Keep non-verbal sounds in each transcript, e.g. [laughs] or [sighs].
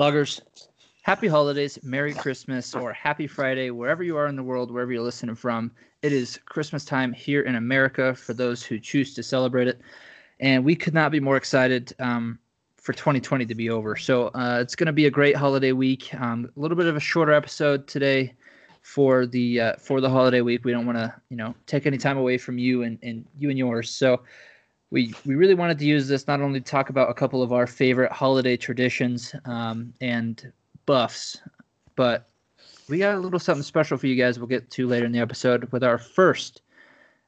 Loggers, happy holidays, Merry Christmas, or Happy Friday, wherever you are in the world, wherever you're listening from. It is Christmas time here in America for those who choose to celebrate it. And we could not be more excited um, for 2020 to be over. So uh, it's going to be a great holiday week. Um, a little bit of a shorter episode today for the uh, for the holiday week. We don't want to you know take any time away from you and, and you and yours. So we we really wanted to use this not only to talk about a couple of our favorite holiday traditions um, and buffs, but we got a little something special for you guys. We'll get to later in the episode with our first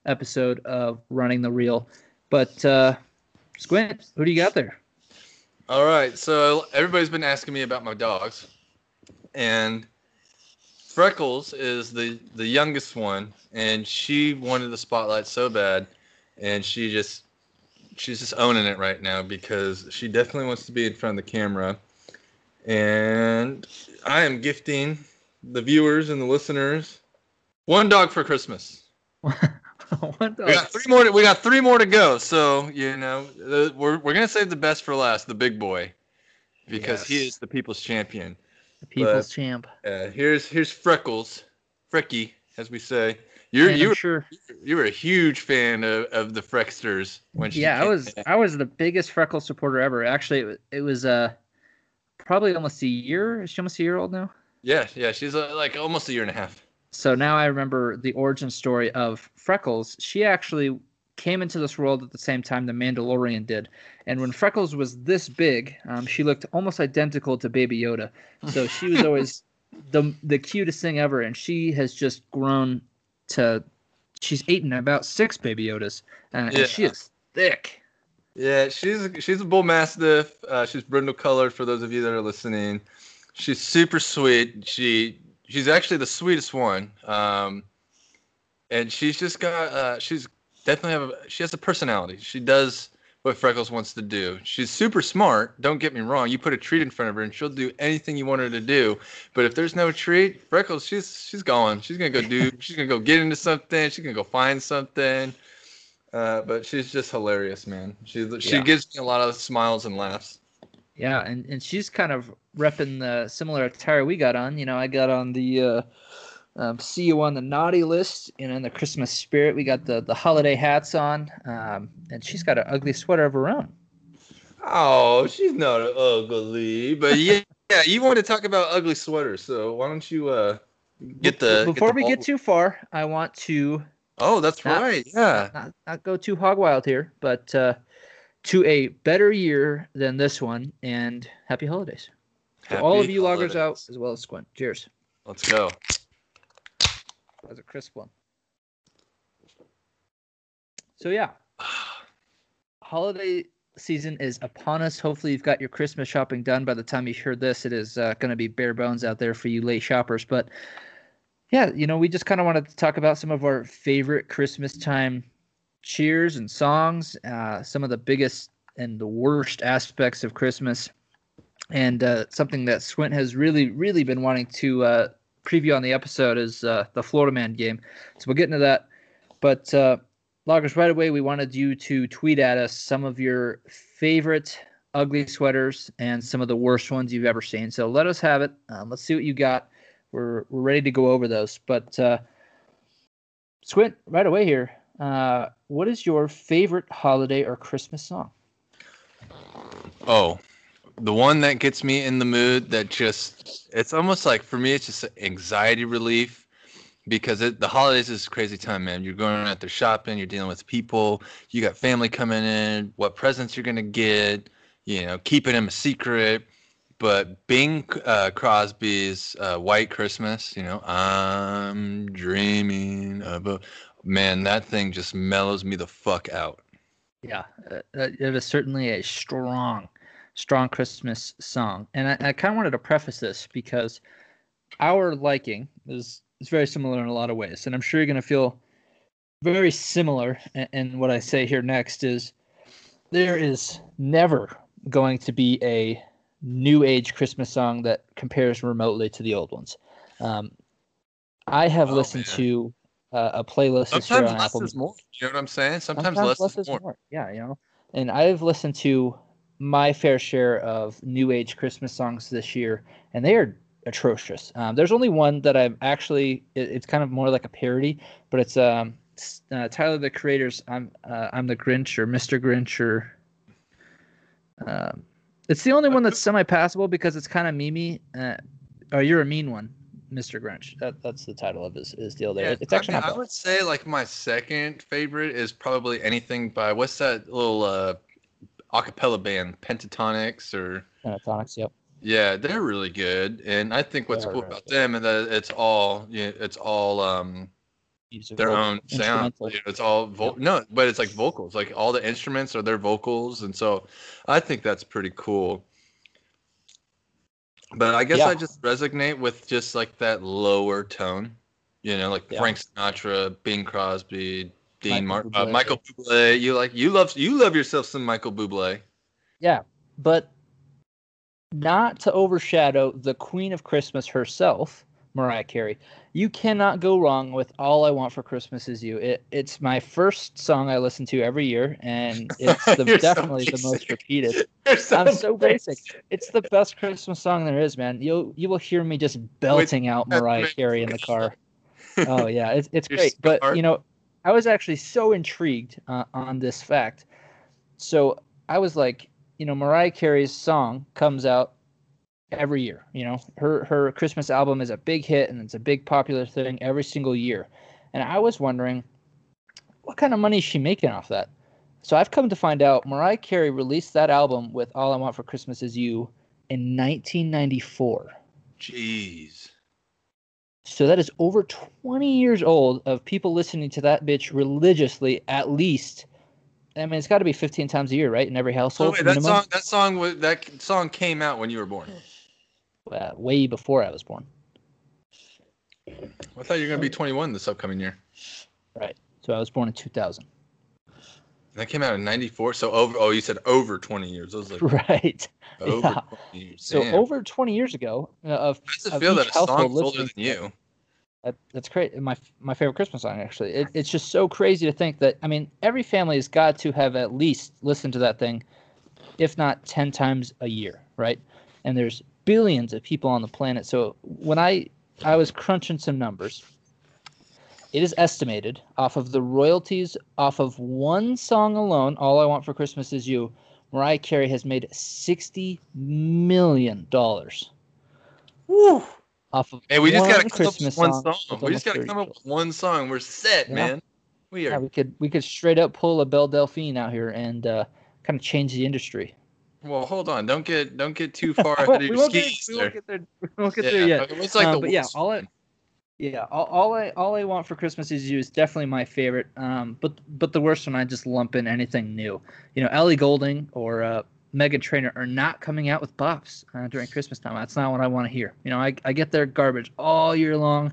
episode of Running the Reel. But uh, Squint, who do you got there? All right, so everybody's been asking me about my dogs, and Freckles is the the youngest one, and she wanted the spotlight so bad, and she just she's just owning it right now because she definitely wants to be in front of the camera. And I am gifting the viewers and the listeners one dog for Christmas. [laughs] one dog. We got three more. To, we got three more to go. So you know, we're we're gonna save the best for last, the big boy, because yes. he is the people's champion. The people's but, champ. Uh, here's here's Freckles, Frecky, as we say. You're you were sure you were a huge fan of, of the Frecksters when she yeah I was. I was the biggest Freckle supporter ever. Actually, it, it was uh probably almost a year. Is she almost a year old now? Yeah, yeah, she's uh, like almost a year and a half. So now I remember the origin story of Freckles. She actually came into this world at the same time the Mandalorian did. And when Freckles was this big, um, she looked almost identical to Baby Yoda. So she was [laughs] always the the cutest thing ever, and she has just grown to she's eaten about six baby Yodas, uh, yeah. and she is thick. Yeah, she's she's a bull mastiff. Uh, she's brindle colored. For those of you that are listening, she's super sweet. She she's actually the sweetest one. Um, and she's just got uh, she's definitely have a, she has a personality. She does what Freckles wants to do. She's super smart. Don't get me wrong. You put a treat in front of her, and she'll do anything you want her to do. But if there's no treat, Freckles, she's she's going. She's gonna go do. [laughs] she's gonna go get into something. She's gonna go find something. Uh, but she's just hilarious, man. She she yeah. gives me a lot of smiles and laughs. Yeah, and, and she's kind of repping the similar attire we got on. You know, I got on the uh, um, see you on the naughty list and in the Christmas spirit. We got the the holiday hats on, um, and she's got an ugly sweater of her own. Oh, she's not ugly, but yeah, [laughs] yeah. You want to talk about ugly sweaters, so why don't you uh get the before get the we get too far? I want to. Oh, that's not, right. Yeah. Not, not, go too hog wild here, but uh, to a better year than this one, and happy holidays happy all of you holidays. loggers out as well as Squint. Cheers. Let's go. Was a crisp one. So yeah, [sighs] holiday season is upon us. Hopefully, you've got your Christmas shopping done by the time you hear this. It is uh, going to be bare bones out there for you late shoppers. But yeah, you know, we just kind of wanted to talk about some of our favorite Christmas time cheers and songs, uh, some of the biggest and the worst aspects of Christmas, and uh, something that Squint has really, really been wanting to uh, preview on the episode is uh, the Florida Man game. So we'll get into that. But uh, loggers, right away, we wanted you to tweet at us some of your favorite ugly sweaters and some of the worst ones you've ever seen. So let us have it. Um, let's see what you got. We're we're ready to go over those. But uh, Squint, right away here. Uh, what is your favorite holiday or Christmas song? Oh, the one that gets me in the mood that just it's almost like for me it's just anxiety relief because it, the holidays is crazy time man. You're going out there shopping you're dealing with people you got family coming in what presents you're gonna get you know keeping them a secret. But bing uh, crosby's uh, white christmas you know i'm dreaming of a man that thing just mellows me the fuck out. Yeah uh, it is certainly a strong strong Christmas song. And I, I kind of wanted to preface this because our liking is, is very similar in a lot of ways. And I'm sure you're going to feel very similar. And, and what I say here next is there is never going to be a new age Christmas song that compares remotely to the old ones. Um, I have oh, listened man. to uh, a playlist Sometimes less Apple. is more. You know what I'm saying? Sometimes, Sometimes less, less, is more. more. Yeah, you know. And I've listened to my fair share of new age Christmas songs this year, and they are atrocious. Um, there's only one that I'm actually. It, it's kind of more like a parody, but it's um, uh, Tyler the Creator's "I'm uh, I'm the Grinch" or "Mr. Grinch" or. Um, it's the only one that's semi-passable because it's kind of memey. Uh, oh, you're a mean one, Mr. Grinch. That, that's the title of his, his deal there. Yeah, it's actually I, mean, I would say like my second favorite is probably anything by what's that little uh acapella band Pentatonix or Pentatonix, yep. yeah they're really good and I think what's They are cool about good. them is that it's all yeah it's all um their own sound you know, it's all vo- no but it's like vocals like all the instruments are their vocals and so I think that's pretty cool but I guess Yeah. I just resonate with just like that lower tone you know like Yeah. Frank Sinatra Bing Crosby Dean Michael Martin, uh, Bublé. Michael Bublé. You like you love you love yourself some Michael Bublé. Yeah, but not to overshadow the Queen of Christmas herself, Mariah Carey. You cannot go wrong with "All I Want for Christmas Is You." It, it's my first song I listen to every year, and [laughs] it's the, You're so definitely the most repeated. [laughs] So I'm so basic. It's the best Christmas song there is, man. You'll you will hear me just belting out Mariah. Carey in the car. Oh yeah, it's it's [laughs] You're great. But smart. you know, I was actually so intrigued uh, on this fact. So I was like, you know, Mariah Carey's song comes out every year. You know, her her Christmas album is a big hit and it's a big popular thing every single year. And I was wondering, what kind of money is she making off that? So I've come to find out Mariah Carey released that album with All I Want for Christmas Is You in 1994. Jeez. So that is over 20 years old of people listening to that bitch religiously at least. I mean, it's got to be 15 times a year, right? In every So household. wait, that minimum? song that song was that song came out when you were born. Uh, way before I was born. I thought you were gonna be 21 this upcoming year. Right. So I was born in 2000. That came out in '94. So over. Oh, you said over 20 years. I was like [laughs] Right. over yeah. 20 years. So Damn. over 20 years ago, uh, of I of feel that a song's older than you. That, that's great. My my favorite Christmas song, actually. It, it's just so crazy to think that. I mean, every family has got to have at least listened to that thing, if not ten times a year, right? And there's billions of people on the planet. So when I I was crunching some numbers, it is estimated off of the royalties off of one song alone. All I want for Christmas is you. Mariah Carey has made sixty million dollars Woo. off of Hey, we just gotta come up Christmas with one song song. We just gotta 30 come up with one song. We're set, Yeah. man. We are. Yeah, we could we could straight up pull a Belle Delphine out here and uh, kind of change the industry. Well, hold on. Don't get don't get too [laughs] far we ahead of your won't get, skis we there. won't get there. We won't get yeah, there yet. It's like Uh, the but yeah, worst all I one. Yeah all, all I all I want for Christmas is you is definitely my favorite. Um, but but the worst one I just lump in anything new. You know, Ellie Goulding or uh, Meghan Trainor are not coming out with bops uh, during Christmas time. That's not what I want to hear. You know, I I get their garbage all year long.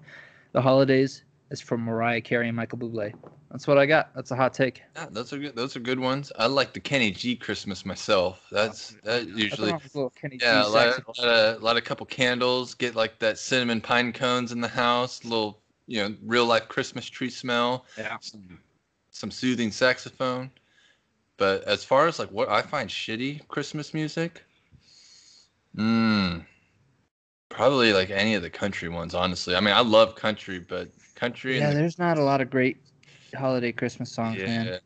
The holidays is from Mariah Carey and Michael Bublé. That's what I got. That's a hot take. Yeah, those are good. Those are good ones. I like the Kenny G Christmas myself. That's that usually. wrong with a little Kenny G Yeah, a lot, a lot of, lot of couple candles. Get like that cinnamon pine cones in the house. Little, you know, real life Christmas tree smell. Yeah. Some, some soothing saxophone. But as far as like what I find shitty Christmas music, mm, probably like any of the country ones. Honestly, I mean, I love country, but country Yeah, and there's not a lot of great holiday Christmas songs, yeah, man.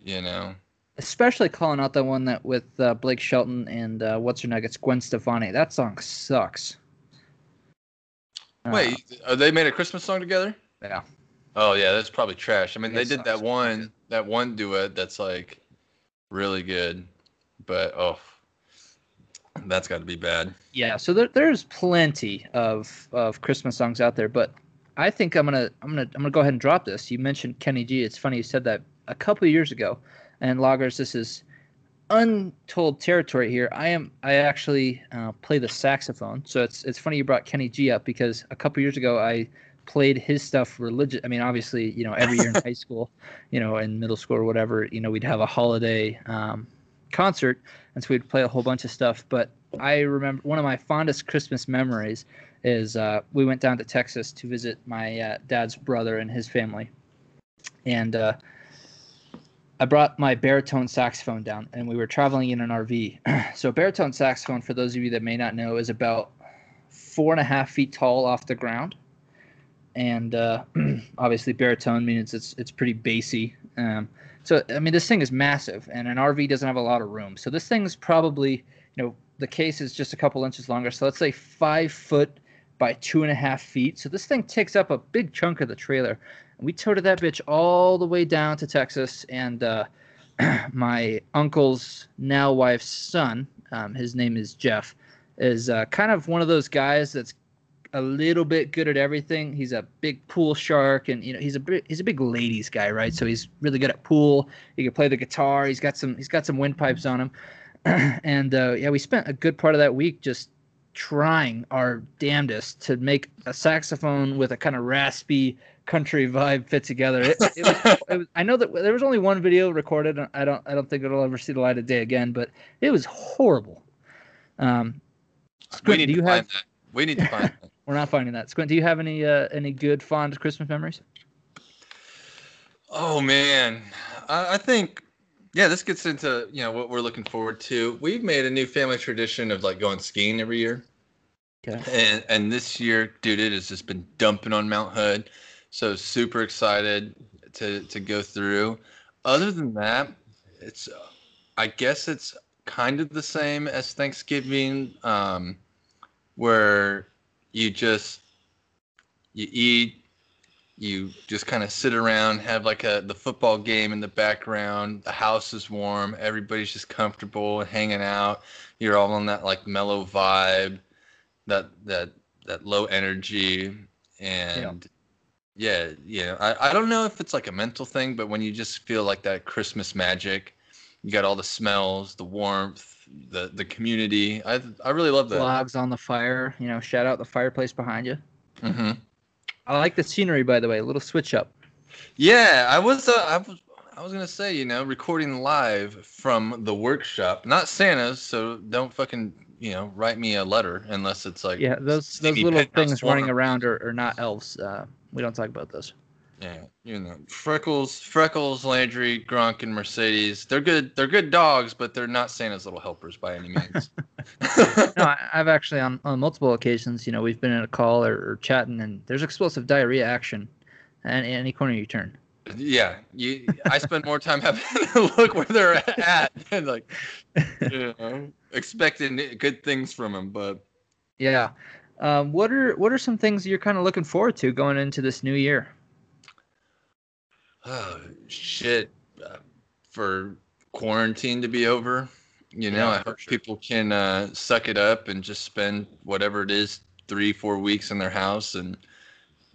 you know. Especially calling out the one that with uh, Blake Shelton and uh, what's her nuggets, Gwen Stefani. That song sucks. Uh, Wait, are they made a Christmas song together? Yeah. Oh yeah, that's probably trash. I mean, they did that one that one duet that's like really good, but oh, that's got to be bad. Yeah, so there, there's plenty of of Christmas songs out there, but I think I'm gonna I'm gonna I'm gonna go ahead and drop this. You mentioned Kenny G. It's funny you said that a couple of years ago, and loggers, this is untold territory here. I am I actually uh, play the saxophone, so it's it's funny you brought Kenny G up because a couple years ago I played his stuff religious. I mean, obviously, you know, every year in [laughs] high school, you know, in middle school or whatever, you know, we'd have a holiday um, concert, and so we'd play a whole bunch of stuff. But I remember one of my fondest Christmas memories is uh, we went down to Texas to visit my uh, dad's brother and his family, and uh, I brought my baritone saxophone down, and we were traveling in an RV. [clears throat] so, baritone saxophone, for those of you that may not know, is about four and a half feet tall off the ground, and uh, [clears throat] obviously baritone means it's it's pretty bassy. Um, so, I mean, this thing is massive, and an RV doesn't have a lot of room. So, this thing's probably, you know, the case is just a couple inches longer. So, let's say five foot by two and a half feet. So, this thing takes up a big chunk of the trailer And we toted that bitch all the way down to Texas, and uh, [clears throat] my uncle's now wife's son, um, his name is Jeff, is uh, kind of one of those guys that's a little bit good at everything. He's a big pool shark, and you know he's a he's a big ladies guy, right? So he's really good at pool. He can play the guitar. He's got some he's got some windpipes on him, [clears throat] and uh, yeah, we spent a good part of that week just trying our damnedest to make a saxophone with a kind of raspy country vibe fit together. It, it, was, [laughs] it was, I know that there was only one video recorded. I don't I don't think it'll ever see the light of day again, but it was horrible. Um, Squint, we need do you to have, find that. We need to find [laughs] that. We're not finding that. Squint, do you have any uh, any good fond Christmas memories? Oh man, I, I think yeah, this gets into you know what we're looking forward to. We've made a new family tradition of like going skiing every year. Okay. And and this year, dude, it has just been dumping on Mount Hood. So super excited to to go through. Other than that, it's I guess it's kind of the same as Thanksgiving, um, where you just you eat, you just kind of sit around, have like a the football game in the background. The house is warm, everybody's just comfortable hanging out. You're all on that like mellow vibe, that that that low energy, and yeah, yeah. I, I don't know if it's like a mental thing, but when you just feel like that Christmas magic, you got all the smells, the warmth, the the community. I I really love that. Logs on the fire. You know, shout out the fireplace behind you. Mm-hmm. I like the scenery, by the way. A little switch up. Yeah, I was. Uh, I was. I was gonna say, you know, recording live from the workshop, not Santa's, so don't fucking, you know, write me a letter unless it's like. Yeah, those those little things running around are, are not elves. Uh, we don't talk about those. Yeah, you know, Freckles, Freckles, Landry, Gronk, and Mercedes. They're good. They're good dogs, but they're not Santa's little helpers by any means. [laughs] no, I, have actually on, on multiple occasions, you know, we've been in a call or, or chatting, and there's explosive diarrhea action, and any corner you turn. Yeah, you. I spend more time having [laughs] to look where they're at [laughs] and like, you know, expecting good things from them, but. Yeah, um, what are what are some things you're kind of looking forward to going into this new year? Oh shit! Uh, for quarantine to be over, you know, yeah, I hope sure. people can uh, suck it up and just spend whatever it is three four weeks in their house and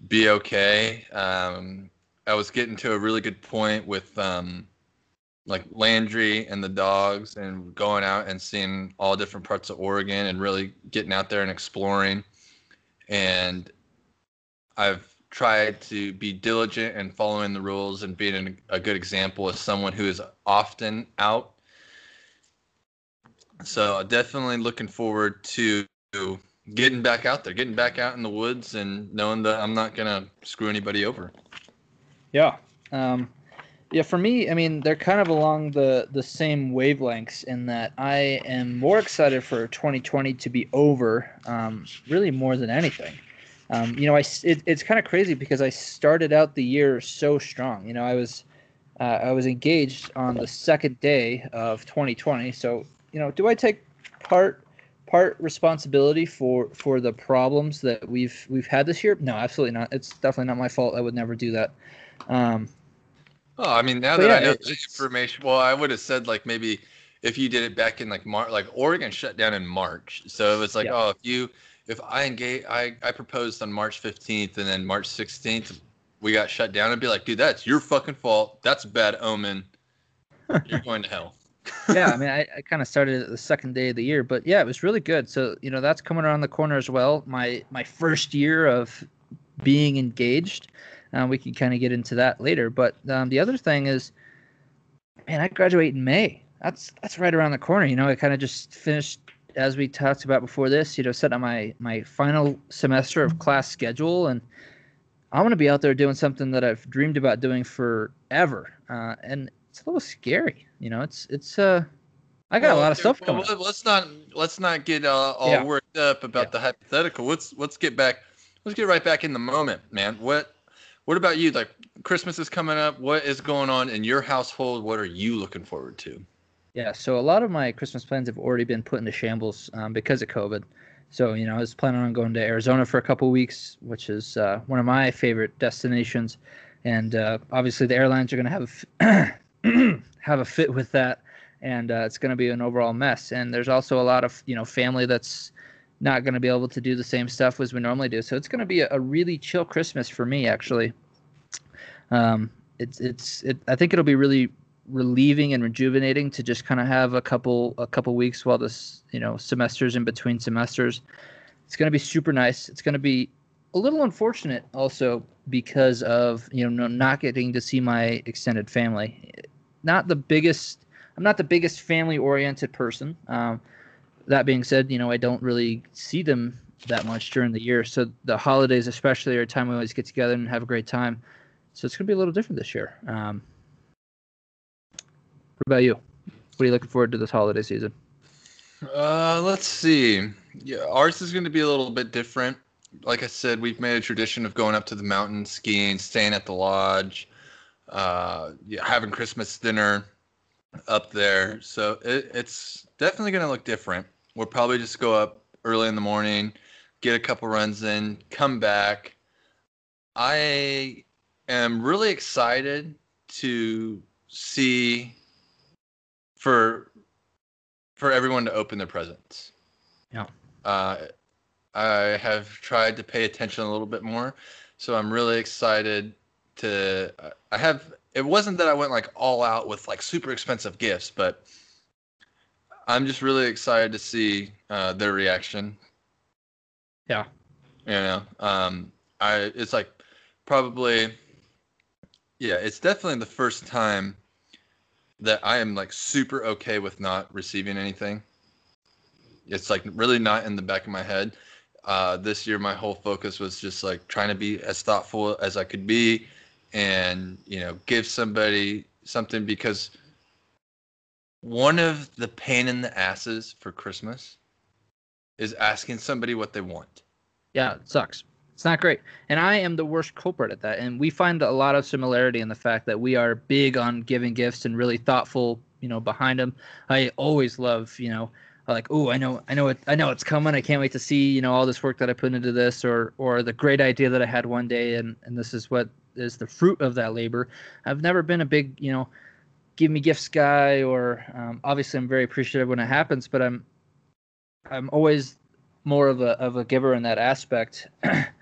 be okay. Um, I was getting to a really good point with um, like Landry and the dogs and going out and seeing all different parts of Oregon and really getting out there and exploring and I've tried to be diligent and following the rules and being a good example as someone who is often out. So definitely looking forward to getting back out there, getting back out in the woods, and knowing that I'm not gonna screw anybody over. Yeah. Um, yeah, for me, I mean, they're kind of along the the same wavelengths in that I am more excited for 2020 to be over, um, really more than anything. Um, you know, I it, it's kind of crazy because I started out the year so strong. You know, I was uh, I was engaged on the second day of 2020. So, you know, do I take part part responsibility for for the problems that we've we've had this year? No, absolutely not. It's definitely not my fault. I would never do that. Um, Oh, I mean, now that yeah, I know the information, well, I would have said like maybe if you did it back in like March, like Oregon shut down in March, so it was like, yeah. oh, if you, if I engage, I I proposed on March fifteenth, and then March sixteenth we got shut down, I'd be like, dude, that's your fucking fault. That's a bad omen. You're [laughs] going to hell. yeah, I mean, [laughs] I, I kind of started the second day of the year, but yeah, it was really good. So you know, that's coming around the corner as well. My my first year of being engaged. Uh, we can kind of get into that later. But um, the other thing is, man, I graduate in May. That's that's right around the corner. You know, I kind of just finished, as we talked about before this. You know, set on my my final semester of class schedule, and I want to be out there doing something that I've dreamed about doing forever. Uh, and it's a little scary. You know, it's it's uh, I got well, a lot of stuff coming. Well, let's not let's not get uh, all yeah. worked up about yeah. the hypothetical. Let's let's get back. Let's get right back in the moment, man. What what about you? Like Christmas is coming up. What is going on in your household? What are you looking forward to? Yeah, so a lot of my Christmas plans have already been put into shambles um, because of COVID. So you know, I was planning on going to Arizona for a couple weeks, which is uh, one of my favorite destinations, and uh, obviously the airlines are going to have a [clears throat] have a fit with that, and uh, it's going to be an overall mess. And there's also a lot of you know family that's not going to be able to do the same stuff as we normally do. So it's going to be a, a really chill Christmas for me, actually. Um, it's it's it, I think it'll be really relieving and rejuvenating to just kind of have a couple a couple weeks while this you know semesters in between semesters. It's going to be super nice. It's going to be a little unfortunate also because of you know not getting to see my extended family. Not the biggest. I'm not the biggest family oriented person. Um, that being said, you know I don't really see them that much during the year. So the holidays, especially, are a time we always get together and have a great time. So it's going to be a little different this year. Um, what about you? What are you looking forward to this holiday season? Uh, let's see. Yeah, ours is going to be a little bit different. Like I said, we've made a tradition of going up to the mountains, skiing, staying at the lodge, uh, yeah, having Christmas dinner up there. So it, it's definitely going to look different. We'll probably just go up early in the morning, get a couple runs in, come back. I am really excited to see for for everyone to open their presents. Yeah. Uh, I have tried to pay attention a little bit more, so I'm really excited to. I have. It wasn't that I went like all out with like super expensive gifts, but I'm just really excited to see uh, their reaction. Yeah. You know, um, I it's like probably, yeah, it's definitely the first time that I am like super okay with not receiving anything. It's like really not in the back of my head. Uh, this year, my whole focus was just like trying to be as thoughtful as I could be, and you know, give somebody something because one of the pain in the asses for Christmas is asking somebody what they want. Yeah, it sucks. It's not great. And I am the worst culprit at that. And we find a lot of similarity in the fact that we are big on giving gifts and really thoughtful, you know, behind them. I always love, you know, like, oh, I know, I know it, I know it's coming. I can't wait to see, you know, all this work that I put into this, or, or the great idea that I had one day, and and this is what is the fruit of that labor. I've never been a big, you know, give me gifts guy, or um, obviously I'm very appreciative when it happens, but I'm, I'm always more of a of a giver in that aspect. [clears throat]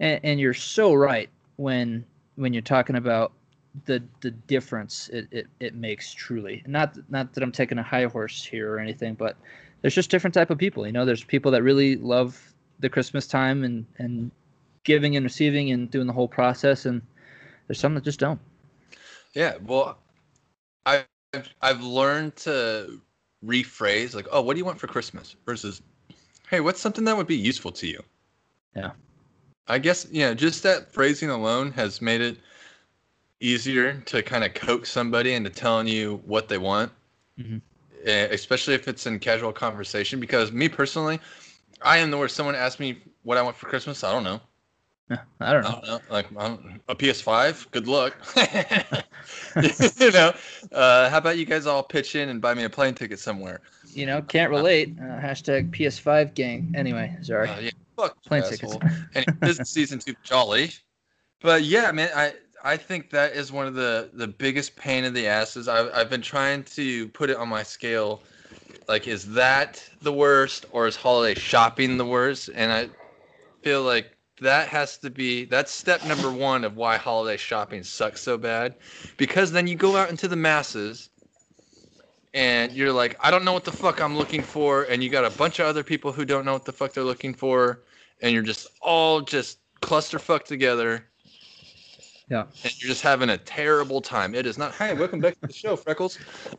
and, and you're so right when when you're talking about the the difference it, it, it makes truly. Not not that i'm taking a high horse here or anything but there's just different type of people you know? There's people that really love the christmas time and and giving and receiving and doing the whole process and there's some that just don't. Yeah well i I've, I've learned to rephrase like oh what do you want for christmas? versus hey what's something that would be useful to you? Yeah I guess yeah, just that phrasing alone has made it easier to kind of coax somebody into telling you what they want, mm-hmm. especially if it's in casual conversation. Because me personally, I am the worst. Someone asks me what I want for Christmas. I don't know. I don't know. I don't know. Like I'm, a PS5. Good luck. [laughs] [laughs] you know. Uh, how about you guys all pitch in and buy me a plane ticket somewhere? You know, can't relate. Uh, hashtag PS5 gang. Anyway, sorry. Uh, yeah. Fuck plane tickets. and this season two jolly. But yeah, man, I I think that is one of the the biggest pain in the asses. I've I've been trying to put it on my scale. Like, is that the worst, or is holiday shopping the worst? And I feel like that has to be that's step number one of why holiday shopping sucks so bad, because then you go out into the masses and you're like, I don't know what the fuck I'm looking for, and you got a bunch of other people who don't know what the fuck they're looking for, and you're just all just clusterfuck together. Yeah. And you're just having a terrible time. It is not. Hey, welcome back to the show, Freckles. [laughs]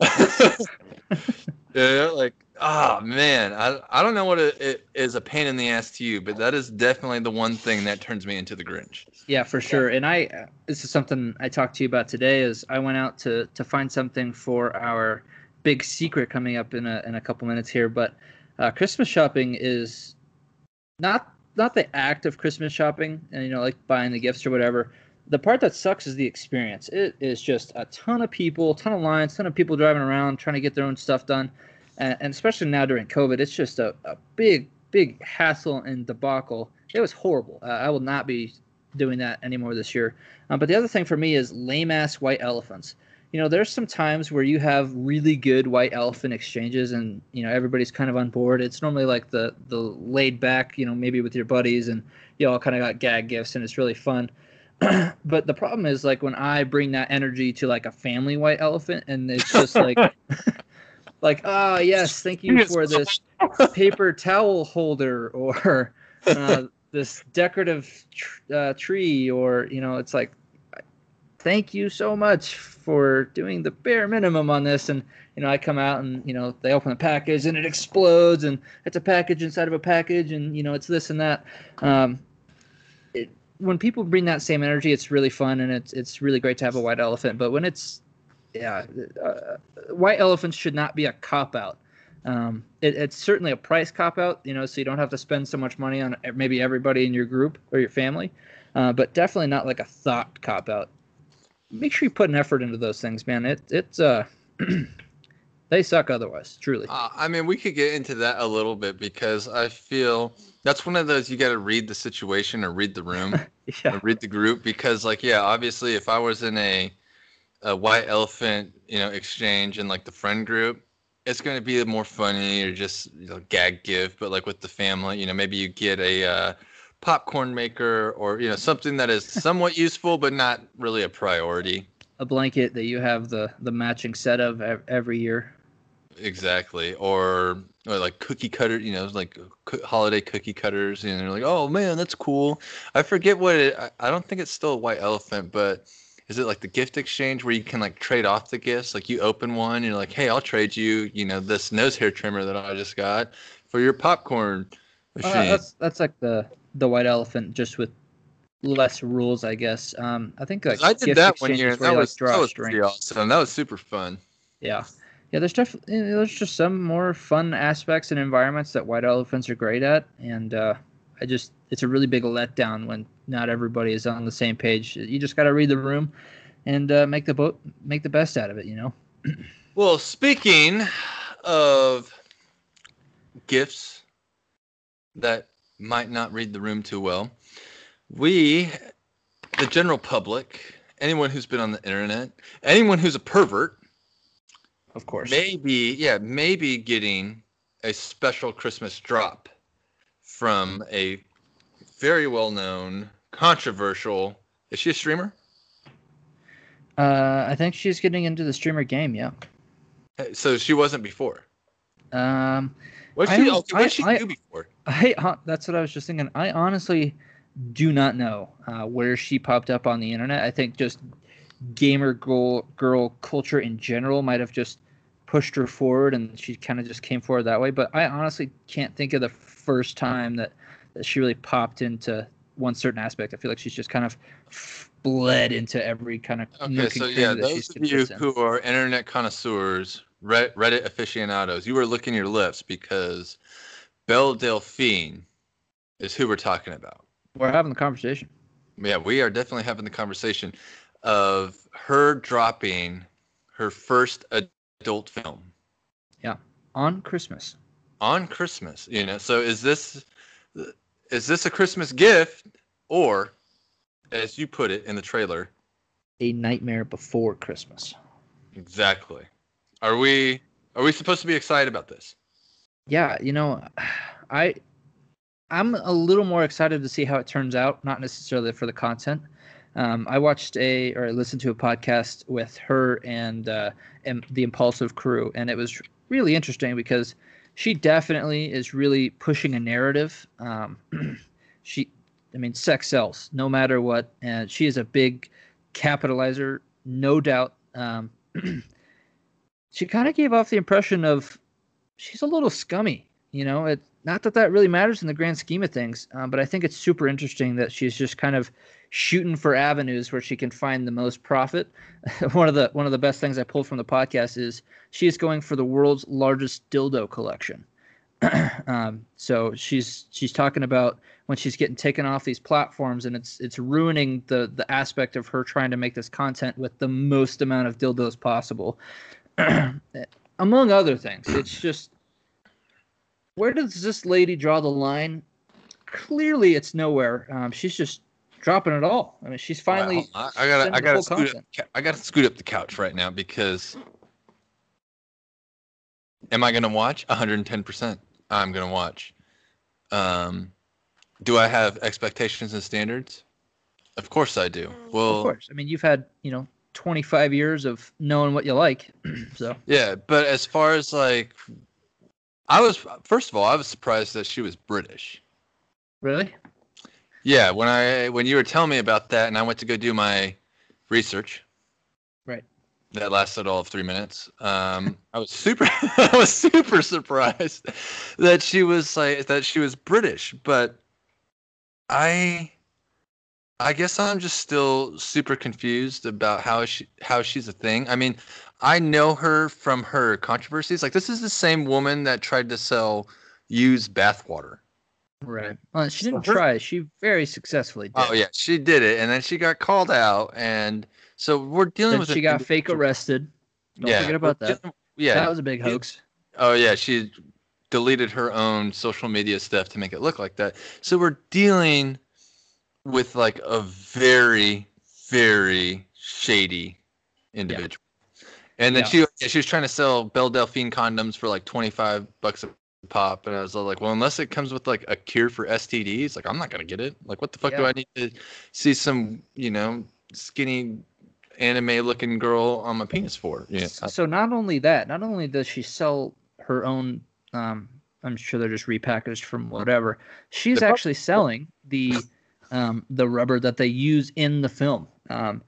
yeah, like, oh, man, I I don't know what it, it is a pain in the ass to you, but that is definitely the one thing that turns me into the Grinch. Yeah, for sure. And I this is something I talked to you about today. Is I went out to to find something for our big secret coming up in a in a couple minutes here, but uh, Christmas shopping is not not the act of Christmas shopping and you know like buying the gifts or whatever. The part that sucks is the experience. It is just a ton of people, ton of lines, ton of people driving around trying to get their own stuff done and, and especially now during COVID, it's just a, a big, big hassle and debacle. It was horrible. Uh, I will not be doing that anymore this year. Um, but the other thing for me is lame ass white elephants. You know, there's some times where you have really good white elephant exchanges, and you know everybody's kind of on board. It's normally like the the laid back, you know, maybe with your buddies, and you all kind of got gag gifts, and it's really fun. [clears throat] but the problem is like when I bring that energy to like a family white elephant, and it's just like [laughs] [laughs] like, ah, oh, yes, thank you for this [laughs] paper towel holder or uh, this decorative tr- uh, tree, or you know, it's like, thank you so much for doing the bare minimum on this. And you know, I come out and you know, they open the package and it explodes, and it's a package inside of a package, and you know, it's this and that. Um, it, when people bring that same energy, it's really fun and it's it's really great to have a white elephant. But when it's yeah, uh, white elephants should not be a cop out. Um, it, it's certainly a price cop out, you know, so you don't have to spend so much money on maybe everybody in your group or your family, uh, but definitely not like a thought cop out. Make sure you put an effort into those things, man. It it's uh, [clears throat] they suck otherwise, truly. Uh, I mean, we could get into that a little bit because I feel that's one of those you got to read the situation or read the room, [laughs] yeah. read the group because, like, yeah, obviously, if I was in a a white elephant, you know, exchange in like the friend group, it's going to be more funny or just you know, gag gift. But like with the family, you know, maybe you get a uh, popcorn maker or you know something that is somewhat [laughs] useful but not really a priority. A blanket that you have the the matching set of every year. Exactly, or, or like cookie cutter, you know, like holiday cookie cutters, and they're like, "Oh man, that's cool." I forget what it. I, I don't think it's still a white elephant, but is it like the gift exchange where you can like trade off the gifts? Like you open one, and you're like, hey, I'll trade you, you know, this nose hair trimmer that I just got for your popcorn machine. Uh, that's that's like the the white elephant, just with less rules, I guess. Um, I think like I did that one year. That was, like, that was pretty awesome. That was super fun. Yeah. Yeah, there's definitely there's just some more fun aspects and environments that white elephants are great at, and uh, I just it's a really big letdown when not everybody is on the same page. You just got to read the room and uh, make the boat make the best out of it. You know. [clears throat] well, speaking of gifts that might not read the room too well, we, the general public, anyone who's been on the internet, anyone who's a pervert, of course, maybe yeah, maybe getting a special Christmas drop from a very well known, controversial. Is she a streamer? Uh, I think she's getting into the streamer game. Yeah. So she wasn't before. Um, what she? Oh, what she I, do before? I, that's what I was just thinking. I honestly do not know uh, where she popped up on the internet. I think just gamer girl girl culture in general might have just pushed her forward, and she kind of just came forward that way. But I honestly can't think of the first time that, that she really popped into one certain aspect. I feel like she's just kind of bled into every kind of okay. So yeah, those of you who are internet connoisseurs, Reddit aficionados, you were licking your lips because Belle Delphine is who we're talking about. We're having the conversation. Yeah, we are definitely having the conversation of her dropping her first adult film. Yeah, on Christmas on Christmas. You know, so is this is this a Christmas gift or, as you put it in the trailer, a nightmare before Christmas? Exactly. Are we are we supposed to be excited about this? Yeah, you know, I I'm a little more excited to see how it turns out, not necessarily for the content. Um, I watched a or I listened to a podcast with her and uh, and the Impulsive crew, and it was really interesting because she definitely is really pushing a narrative. Um, [clears throat] she, I mean, sex sells no matter what, and she is a big capitalizer, no doubt. Um, [clears throat] she kind of gave off the impression of she's a little scummy. You know, it not that that really matters in the grand scheme of things, um, but I think it's super interesting that she's just kind of shooting for avenues where she can find the most profit. [laughs] one of the one of the best things I pulled from the podcast is she is going for the world's largest dildo collection. [clears throat] um, so she's she's talking about when she's getting taken off these platforms and it's it's ruining the the aspect of her trying to make this content with the most amount of dildos possible. [clears throat] Among other things, it's just where does this lady draw the line? Clearly, it's nowhere. Um, she's just dropping it all. I mean, she's finally. I, I gotta, I gotta scoot up, I gotta scoot up the couch right now because. Am I gonna watch? 110. percent I'm gonna watch. Um, do I have expectations and standards? Of course I do. Well, of course. I mean, you've had you know 25 years of knowing what you like, [clears throat] so. Yeah, but as far as like, I was first of all, I was surprised that she was British. Really? Yeah, when I when you were telling me about that, and I went to go do my research. Right. That lasted all of three minutes. Um, I was super, [laughs] I was super surprised that she was like that she was British, but I, I guess I'm just still super confused about how she how she's a thing. I mean, I know her from her controversies. Like this is the same woman that tried to sell used bathwater. Right. Well, she didn't try. She very successfully oh, did. Oh yeah, she did it, and then she got called out, and so we're dealing then with. She got fake arrested. Don't yeah, forget about that. Dealing, yeah, that was a big hoax. Oh yeah, she deleted her own social media stuff to make it look like that. So we're dealing with like a very, very shady individual. Yeah. And then yeah. she she was trying to sell Belle Delphine condoms for like twenty five bucks a pop, and I was like, well, unless it comes with like a cure for STDs, like I'm not gonna get it. Like, what the fuck yeah. do I need to see some, you know, skinny anime looking girl on my penis for? Yeah. So not only that, not only does she sell her own, um, I'm sure they're just repackaged from whatever. She's the actually selling the, um, the rubber that they use in the film. Um,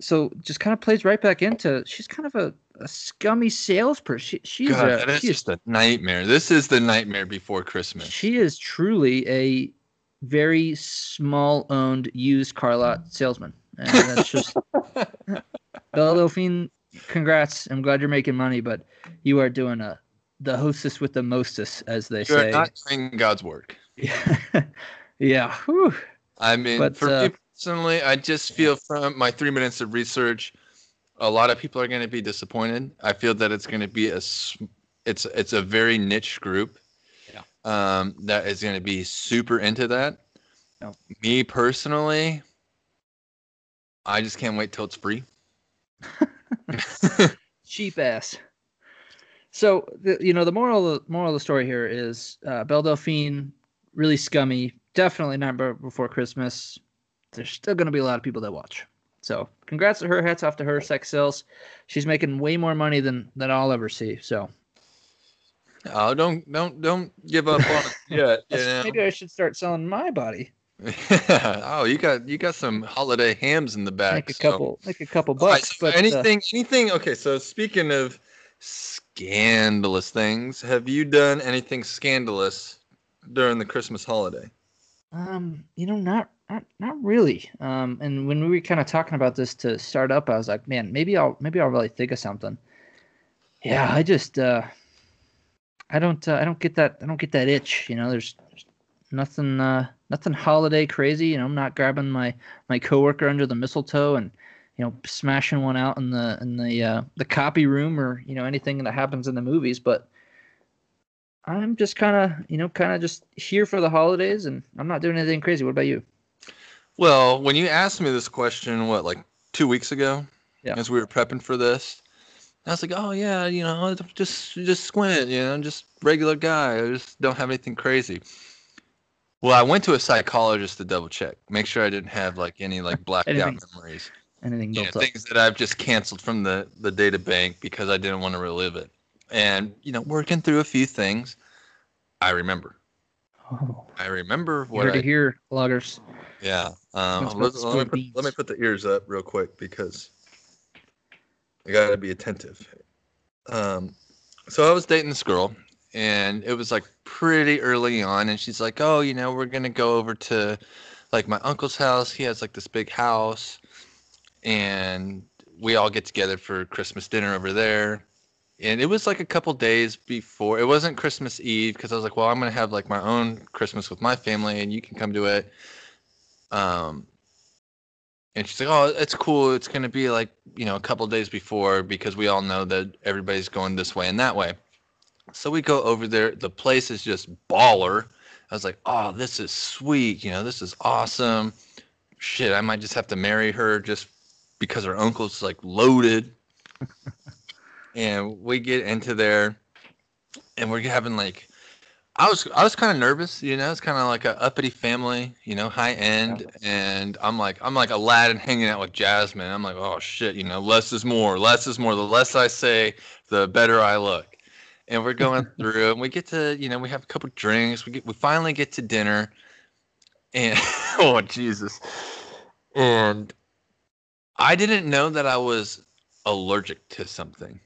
so just kind of plays right back into she's kind of a a scummy salesperson. She, she's God, a, that is just a nightmare. This is the nightmare before Christmas. She is truly a very small owned used car lot salesman. And [laughs] that's just Belle Delphine, congrats. I'm glad you're making money, but you are doing a the hostess with the mostest, as they you're say. not doing God's work. Yeah. [laughs] yeah. Whew. I mean, but, for uh, me personally, I just feel from my three minutes of research a lot of people are going to be disappointed. I feel that it's going to be a it's it's a very niche group. Yeah. Um, that is going to be super into that. No. Me personally, I just can't wait till it's free. [laughs] [laughs] Cheap ass. So the, you know the moral of the moral of the story here is uh, Belle Delphine really scummy. Definitely not before Christmas. There's still going to be a lot of people that watch. So congrats to her. Hats off to her. Sex sales. She's making way more money than than I'll ever see. So. Oh, don't don't don't give up on it yet. [laughs] You know? Maybe I should start selling my body. [laughs] oh, you got you got some holiday hams in the back. Make a so. couple, make a couple bucks. Right, so but anything, uh, anything. Okay, so speaking of scandalous things, have you done anything scandalous during the Christmas holiday? Um, you know, not not not really. Um, and when we were kind of talking about this to start up, I was like, man, maybe I'll maybe I'll really think of something. Yeah, I just uh, I don't uh, I don't get that I don't get that itch. You know, there's, there's nothing uh, nothing holiday crazy. You know, I'm not grabbing my my coworker under the mistletoe and you know smashing one out in the in the uh, the copy room or you know anything that happens in the movies. But I'm just kind of you know kind of just here for the holidays, and I'm not doing anything crazy. What about you? Well, when you asked me this question, what, like two weeks ago, yeah. as we were prepping for this, I was like, oh yeah, you know, just just squint, you know, just regular guy. I just don't have anything crazy. Well, I went to a psychologist to double check, make sure I didn't have like any like blacked out memories. Anything know, things that I've just canceled from the the data bank because I didn't want to relive it. And you know, working through a few things, I remember. Oh. I remember what Here to I hear, loggers. Yeah. Um, let, let, me put, let me put the ears up real quick because I got to be attentive. Um, so I was dating this girl, and it was like pretty early on. And she's like, "Oh, you know, we're gonna go over to like my uncle's house. He has like this big house, and we all get together for Christmas dinner over there." And it was like a couple days before. It wasn't Christmas Eve because I was like, "Well, I'm gonna have like my own Christmas with my family, and you can come to it." Um, and she's like, "Oh, it's cool. It's gonna be like you know a couple days before because we all know that everybody's going this way and that way." So we go over there. The place is just baller. I was like, "Oh, this is sweet. You know, this is awesome. Shit, I might just have to marry her just because her uncle's like loaded." [laughs] and we get into there, and we're having like I was I was kind of nervous, you know. It's kind of like a uppity family, you know, high end, and I'm like I'm like Aladdin hanging out with Jasmine. I'm like, oh shit, you know, less is more, less is more. The less I say, the better I look. And we're going [laughs] through, and we get to, you know, we have a couple drinks. We get we finally get to dinner, and [laughs] oh Jesus, and I didn't know that I was allergic to something.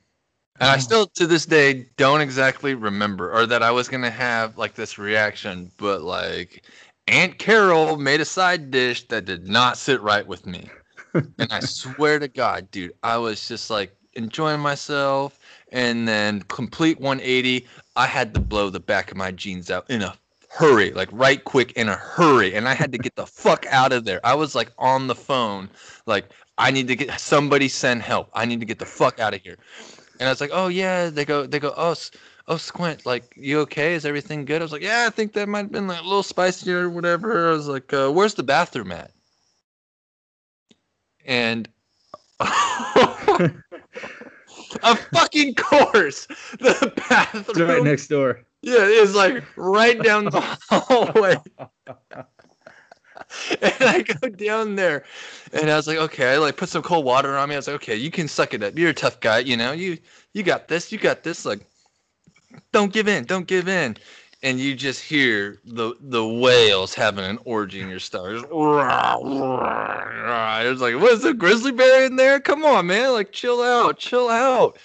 And I mm. still to this day don't exactly remember or that I was gonna have like this reaction, but like Aunt Carol made a side dish that did not sit right with me. and I [laughs] swear to God, dude, I was just like enjoying myself and then complete 180. I had to blow the back of my jeans out in a hurry, like right quick in a hurry. And I had to get the fuck out of there. I was like on the phone, like, I need to get somebody send help. I need to get the fuck out of here. And I was like, oh yeah. They go, they go, oh, oh Squint, like you okay? Is everything good? I was like, yeah, I think that might have been like a little spicy or whatever. I was like, uh, where's the bathroom at? And [laughs] a fucking course, the bathroom right next door. Yeah, it's like right down the hallway. [laughs] [laughs] and I go down there, and I was like, okay, I like put some cold water on me. I was like, okay, you can suck it up. You're a tough guy, you know. You you got this. You got this. Like, don't give in. Don't give in. And you just hear the the whales having an orgy in your stomach. was [laughs] like, what's a grizzly bear in there? Come on, man. Like, chill out, chill out.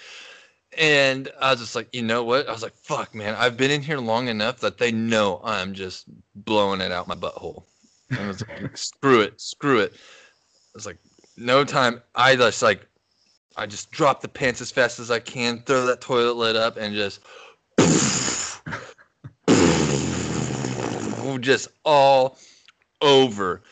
And I was just like, you know what? I was like, fuck, man. I've been in here long enough that they know I'm just blowing it out my butthole. I was like, screw it, screw it. I was like, no time. I just like, I just drop the pants as fast as I can, throw that toilet lid up, and just, [laughs] just all over.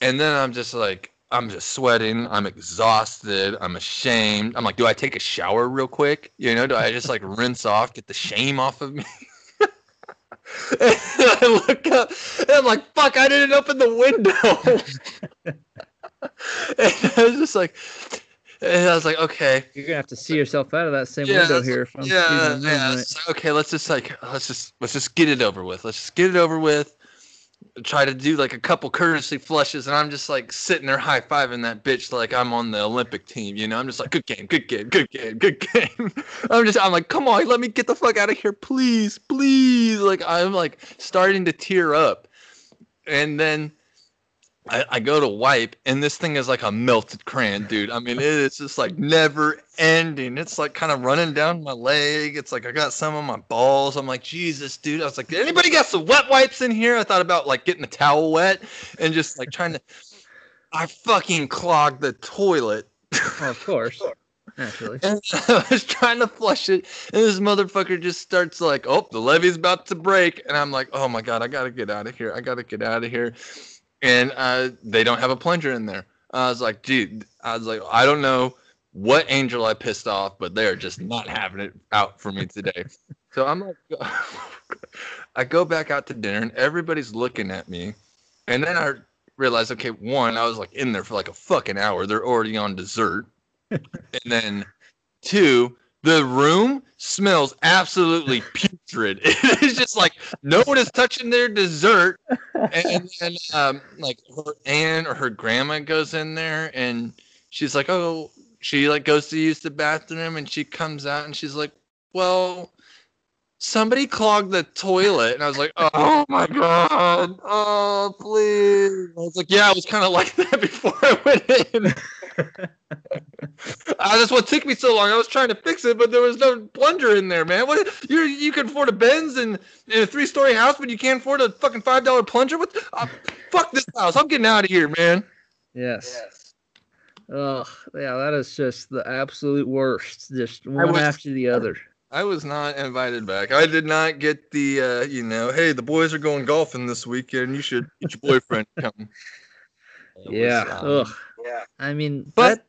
And then I'm just like, I'm just sweating. I'm exhausted. I'm ashamed. I'm like, do I take a shower real quick? You know, do I just like rinse off, get the shame off of me? [laughs] and [laughs] I look up and I'm like, fuck, I didn't open the window. [laughs] and I was just like, and I was like, okay. You're gonna have to see yourself out of that same yeah, window here. yeah, yeah. Right. okay, let's just like let's just let's just get it over with. Let's just get it over with try to do like a couple courtesy flushes, and I'm just like sitting there high fiving that bitch like I'm on the Olympic team. You know, I'm just like, good game, good game, good game, good game. [laughs] I'm just, I'm like, come on, let me get the fuck out of here, please, please. Like I'm like starting to tear up, and then I, I, go to wipe and this thing is like a melted crayon, dude. I mean, it's just like never ending. It's like kind of running down my leg. It's like I got some on my balls. I'm like, Jesus, dude. I was like, anybody got some wet wipes in here? I thought about like getting the towel wet and just like trying to. [laughs] I fucking clogged the toilet. Oh, of course. Naturally. [laughs] And I was trying to flush it, and this motherfucker just starts like, "Oh, the levee's about to break," and I'm like, "Oh my god, I gotta get out of here! I gotta get out of here!" And uh, they don't have a plunger in there. I was like, dude, I was like, I don't know what angel I pissed off, but they're just not having it out for me today. so I'm like, [laughs] I go back out to dinner and everybody's looking at me. And then I realized, okay, one, I was like in there for like a fucking hour. They're already on dessert. [laughs] and then two, the room smells absolutely [laughs] putrid. [laughs] It's just like no one is touching their dessert, and [laughs] then um, like her aunt or her grandma goes in there and she's like, oh, she like goes to use the bathroom and she comes out and she's like, well, somebody clogged the toilet, and I was like, oh my god, oh please. I was like, yeah, I was kind of like that before I went in. Uh, [laughs] that's what took me so long. I was trying to fix it, but there was no plunger in there, man. What you you can afford a Benz and, and a three story house, but you can't afford a fucking five dollar plunger? What? Uh, fuck this house. I'm getting out of here, man. Yes. Oh, yeah, that is just the absolute worst. Just one was- after the other. I was not invited back. I did not get the uh, you know, hey, the boys are going golfing this weekend. You should get your boyfriend to come. [laughs] It was, Yeah. um, Ugh. yeah. I mean, But- that,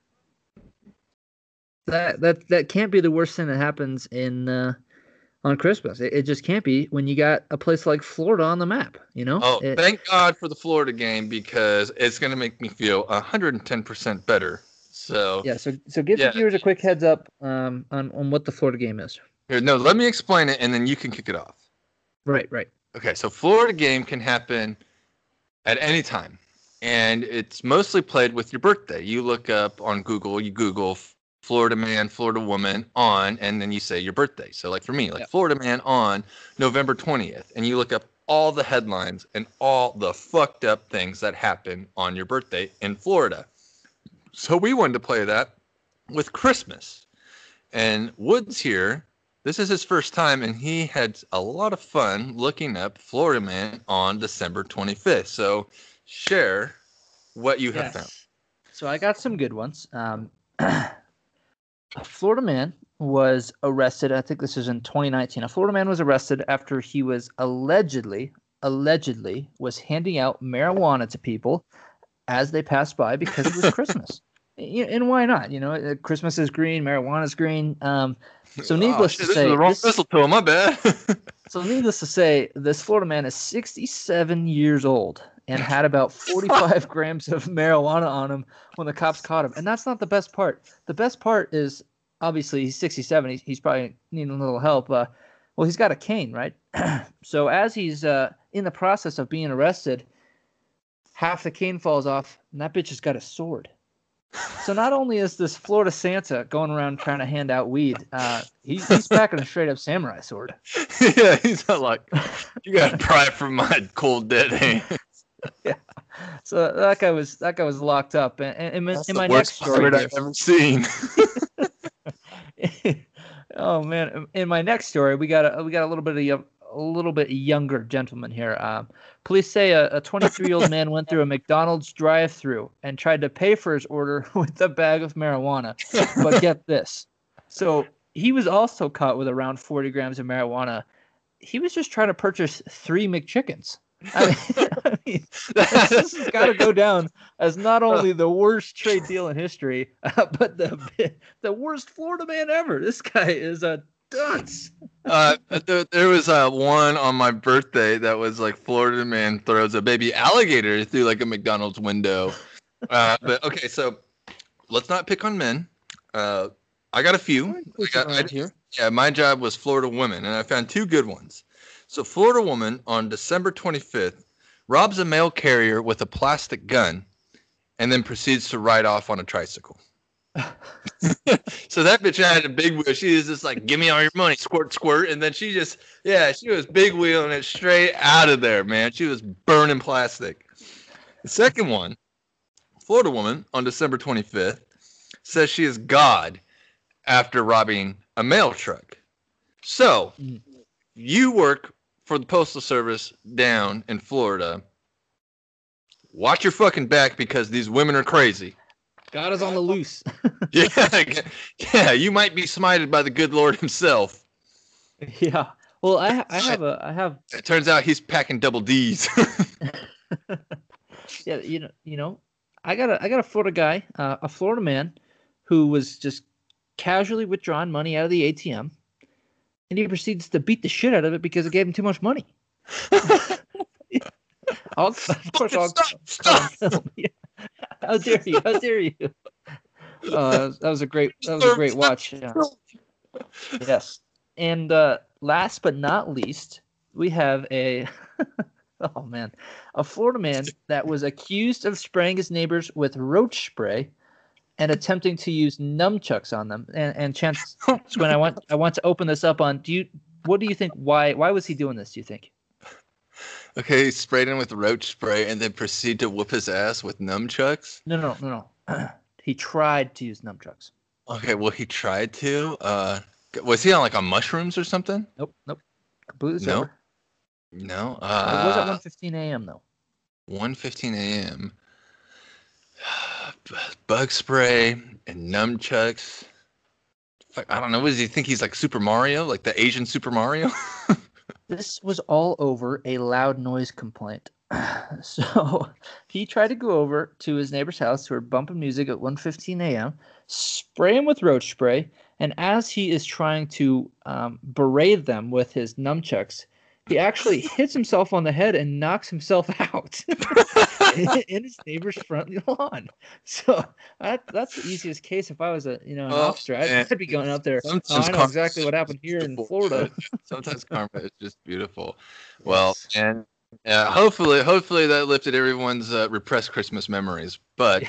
that that that can't be the worst thing that happens in uh, on Christmas. It, it just can't be when you got a place like Florida on the map. You know. Oh, It- thank God for the Florida game because it's going to make me feel 110% better. So, yeah. So so give Yeah. the viewers a quick heads up um, on on what the Florida game is. here, no, let me explain it and then you can kick it off. Right. Right. Okay, so Florida game can happen at any time, and it's mostly played with your birthday. You look up on Google, you Google Florida man, Florida woman on, and then you say your birthday. So, like for me, like Yep. Florida man on November 20th, and you look up all the headlines and all the fucked up things that happen on your birthday in Florida. So, we wanted to play that with Christmas. And Woods here this is his first time, and he had a lot of fun looking up Florida Man on December 25th. So, share what you have found. So I got some good ones. Um, [clears throat] a Florida man was arrested. I think this is in 2019. A Florida man was arrested after he was allegedly, allegedly, was handing out marijuana to people as they passed by because it was [laughs] Christmas. And why not? You know, uh, Christmas is green, marijuana is green. Um, So needless shit, to this is the wrong this- mistletoe. My bad. [laughs] so needless to say, this Florida man is 67 years old and [laughs] had about 45 grams of marijuana on him when the cops caught him. And that's not the best part. The best part is obviously he's 67. He's, he's probably needing a little help. Uh, well, he's got a cane, right? [clears throat] so as he's uh, in the process of being arrested, half the cane falls off, and that bitch has got a sword. So not [laughs] only is this Florida Santa going around trying to hand out weed, uh, he's, he's packing a straight up samurai sword. [laughs] yeah, he's not like, you got to pry from my cold dead hand. [laughs] So that guy was that guy was locked up. And, and in, my- That's in my next story, I've ever seen. [laughs] [laughs] oh man, in my next story, we got a we got a little bit of a little bit younger gentleman here. Um, police say a 23 year old man went through a McDonald's drive-through and tried to pay for his order with a bag of marijuana. But get this, so he was also caught with around 40 grams of marijuana. He was just trying to purchase three McChickens. I mean, [laughs] [laughs] I mean [laughs] this, has got to go down as not only the worst trade deal in history, uh, but the the worst Florida man ever. This guy is a dunce. uh, there, there was uh, one on my birthday that was like Florida man throws a baby alligator through like a McDonald's window. Uh, but okay, so let's not pick on men. Uh, I got a few. I got, I, here. yeah, my job was Florida women, and I found two good ones. So, Florida woman on December 25th robs a mail carrier with a plastic gun and then proceeds to ride off on a tricycle. [laughs] so that bitch had a big wheel. She was just like, "Give me all your money, squirt, squirt," and then she just, yeah, she was big wheeling it straight out of there, man. She was burning plastic. The second one, Florida woman on December 25th says she is God after robbing a mail truck. So, you work for the postal service down in Florida. Watch your fucking back because these women are crazy. God is on the loose. [laughs] Yeah, yeah, you might be smited by the good Lord himself. yeah. Well, I I have a I have It turns out he's packing double D's. [laughs] yeah you know you know I got a I got a Florida guy uh, a Florida man who was just casually withdrawing money out of the ATM, and he proceeds to beat the shit out of it because it gave him too much money. [laughs] I'll, of course, I'll, stop, stop. Yeah. How dare you? How dare you? Uh, that was- that was a great. That was a great watch. Yeah. Yes. And uh, last but not least, we have a. [laughs] oh man, a Florida man that was accused of spraying his neighbors with roach spray, and attempting to use nunchucks on them. And and chance [laughs] when I want I want to open this up on. Do you? What do you think? Why why was he doing this? Do you think? Okay, he sprayed him with roach spray and then proceed to whoop his ass with nunchucks. No no no no. [clears throat] he tried to use nunchucks. Okay, well he tried to. Uh, was he on like on mushrooms or something? Nope, nope. Completely No. sober. No. it was at Uh, 1:15 a.m. though. 1:15 a.m. Bug spray and nunchucks. I don't know. What does he think he's like Super Mario, like the Asian Super Mario? [laughs] This was all over a loud noise complaint. [laughs] so he tried to go over to his neighbor's house who were bumping music at 1:15 a.m., spray him with roach spray, and as he is trying to um, berate them with his nunchucks, he actually [laughs] hits himself on the head and knocks himself out [laughs] in, his neighbor's front lawn. [laughs] So that, that's the easiest case. If I was a you know an Oh, officer, I'd. I'd be going out there. Oh, Sometimes I know exactly what happened here in. Florida. [laughs] Sometimes karma is just beautiful. Well, and uh, hopefully, hopefully that lifted everyone's uh, repressed Christmas memories. But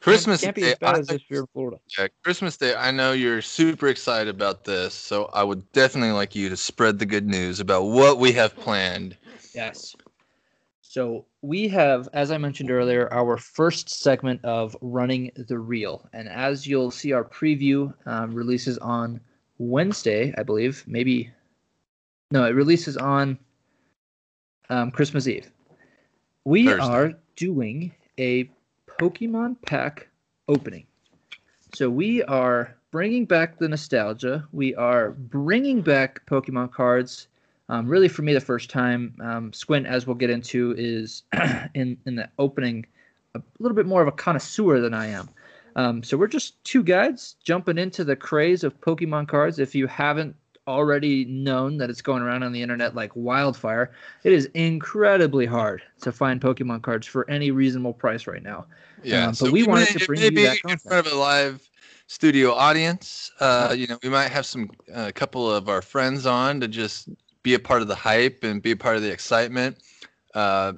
Christmas can't be Day, as bad I- as if you're in Florida. Yeah, Christmas Day, I know you're super excited about this, so I would definitely like you to spread the good news about what we have planned. Yes. So we have, as I mentioned earlier, our first segment of running the reel, and as you'll see, our preview um, releases on Wednesday, I believe. Maybe no, it releases on um, Christmas Eve. We Thursday. are doing a Pokemon pack opening. So we are bringing back the nostalgia. We are bringing back Pokemon cards. Um, really, for me, the first time. Um, Squint, as we'll get into, is [clears throat] in in the opening a little bit more of a connoisseur than I am. Um, so we're just two guys jumping into the craze of Pokemon cards. If you haven't already known that it's going around on the internet like wildfire, it is incredibly hard to find Pokemon cards for any reasonable price right now. Yeah, Um, but we wanted to bring you maybe that in front of a live studio audience. Uh, you know, we might have some a couple of our friends on to just be a part of the hype and be a part of the excitement. Uh,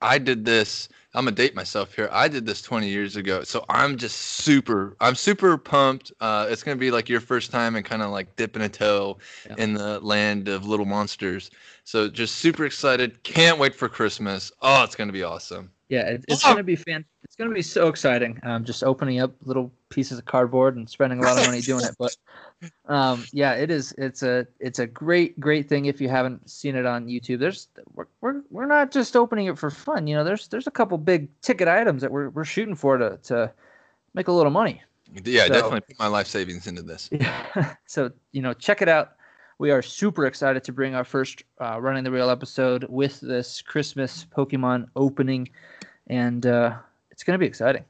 I did this. I'm gonna date myself here. I did this 20 years ago, so I'm just super. I'm super pumped. Uh, it's gonna be like your first time and kind of like dipping a toe Yeah. in the land of little monsters. So just super excited. Can't wait for Christmas. Oh, it's gonna be awesome. Yeah, it, it's Oh. gonna be fan. It's gonna be so exciting. Um, just opening up little pieces of cardboard and spending a lot of money doing it. But [laughs] um, yeah, it is. It's a it's a great great thing if you haven't seen it on YouTube. There's we're we're, we're not just opening it for fun. You know, there's there's a couple big ticket items that we're we're shooting for to to make a little money. Yeah, So- definitely put my life savings into this. Yeah. [laughs] so you know, check it out. We are super excited to bring our first uh, running the real episode with this Christmas Pokemon opening, and uh, it's gonna be exciting.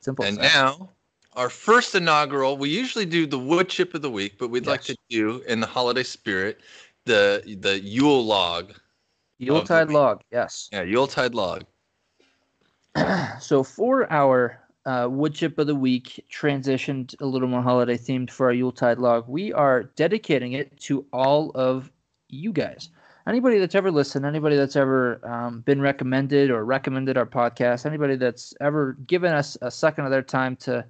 Simple. And that. now, our first inaugural. We usually do the wood chip of the week, but we'd like to do in the holiday spirit the the Yule log. Yuletide week. log, yes. Yeah, Yuletide log. [clears throat] so for our uh, wood chip of the week, transitioned a little more holiday themed for our Yuletide log, we are dedicating it to all of you guys. Anybody that's ever listened, anybody that's ever um, been recommended or recommended our podcast, anybody that's ever given us a second of their time to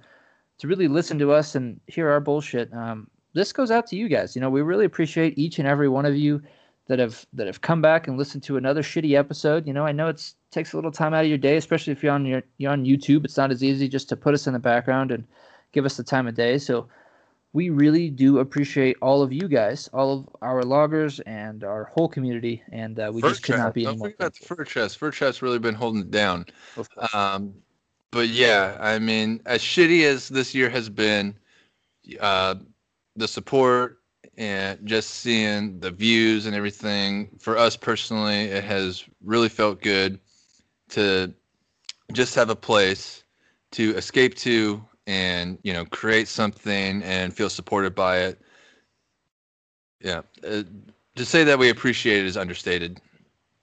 to really listen to us and hear our bullshit. Um, this goes out to you guys. You know, we really appreciate each and every one of you that have that have come back and listened to another shitty episode. You know, I know it's takes a little time out of your day, especially if you're on your you're on YouTube. It's not as easy just to put us in the background and give us the time of day. So we really do appreciate all of you guys, all of our loggers and our whole community, and uh, we Fur just could not be Don't any more. forget thankful. fur chest. Fur chest really been holding it down. Um, but yeah, I mean, as shitty as this year has been, uh, the support and just seeing the views and everything for us personally, it has really felt good to just have a place to escape to and you know create something and feel supported by it. Yeah, uh, to say that we appreciate it is understated.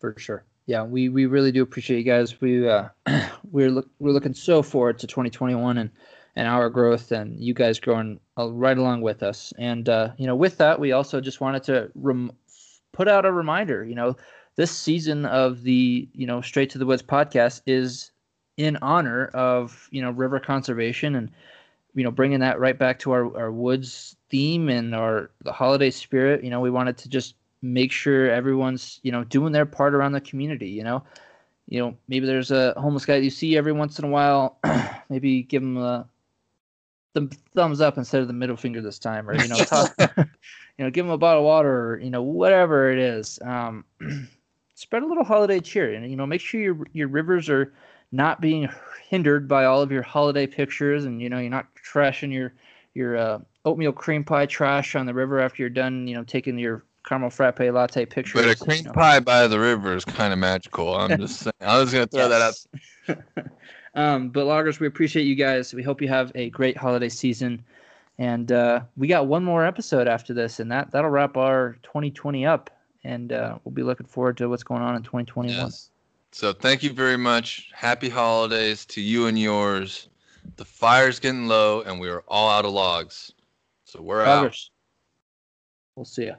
for sure. Yeah, we, we really do appreciate you guys. We uh, [clears throat] we're look we're looking so forward to 2021 and and our growth and you guys growing uh, right along with us. And uh, you know, with that, we also just wanted to rem- put out a reminder. You know, this season of the you know Straight to the Woods podcast is in honor of you know river conservation and you know bringing that right back to our, our woods theme and our the holiday spirit you know we wanted to just make sure everyone's you know doing their part around the community you know you know maybe there's a homeless guy that you see every once in a while [clears throat] maybe give him a the thumbs up instead of the middle finger this time, or you know, [laughs] talk, you know, give them a bottle of water, or you know, whatever it is. Um, [clears throat] spread a little holiday cheer, and you know, make sure your your rivers are not being hindered by all of your holiday pictures, and you know, you're not trashing your your uh, oatmeal cream pie trash on the river after you're done, you know, taking your caramel frappe latte pictures. But a cream you know. pie by the river is kind of magical. I'm [laughs] just saying. I was gonna throw that out. [laughs] Um, but loggers, we appreciate you guys. We hope you have a great holiday season. And uh, we got one more episode after this, and that that'll wrap our 2020 up. And uh, we'll be looking forward to what's going on in 2021. Yes. So thank you very much. Happy holidays to you and yours. The fire's getting low, and we are all out of logs. So we're out. Loggers, we'll see you.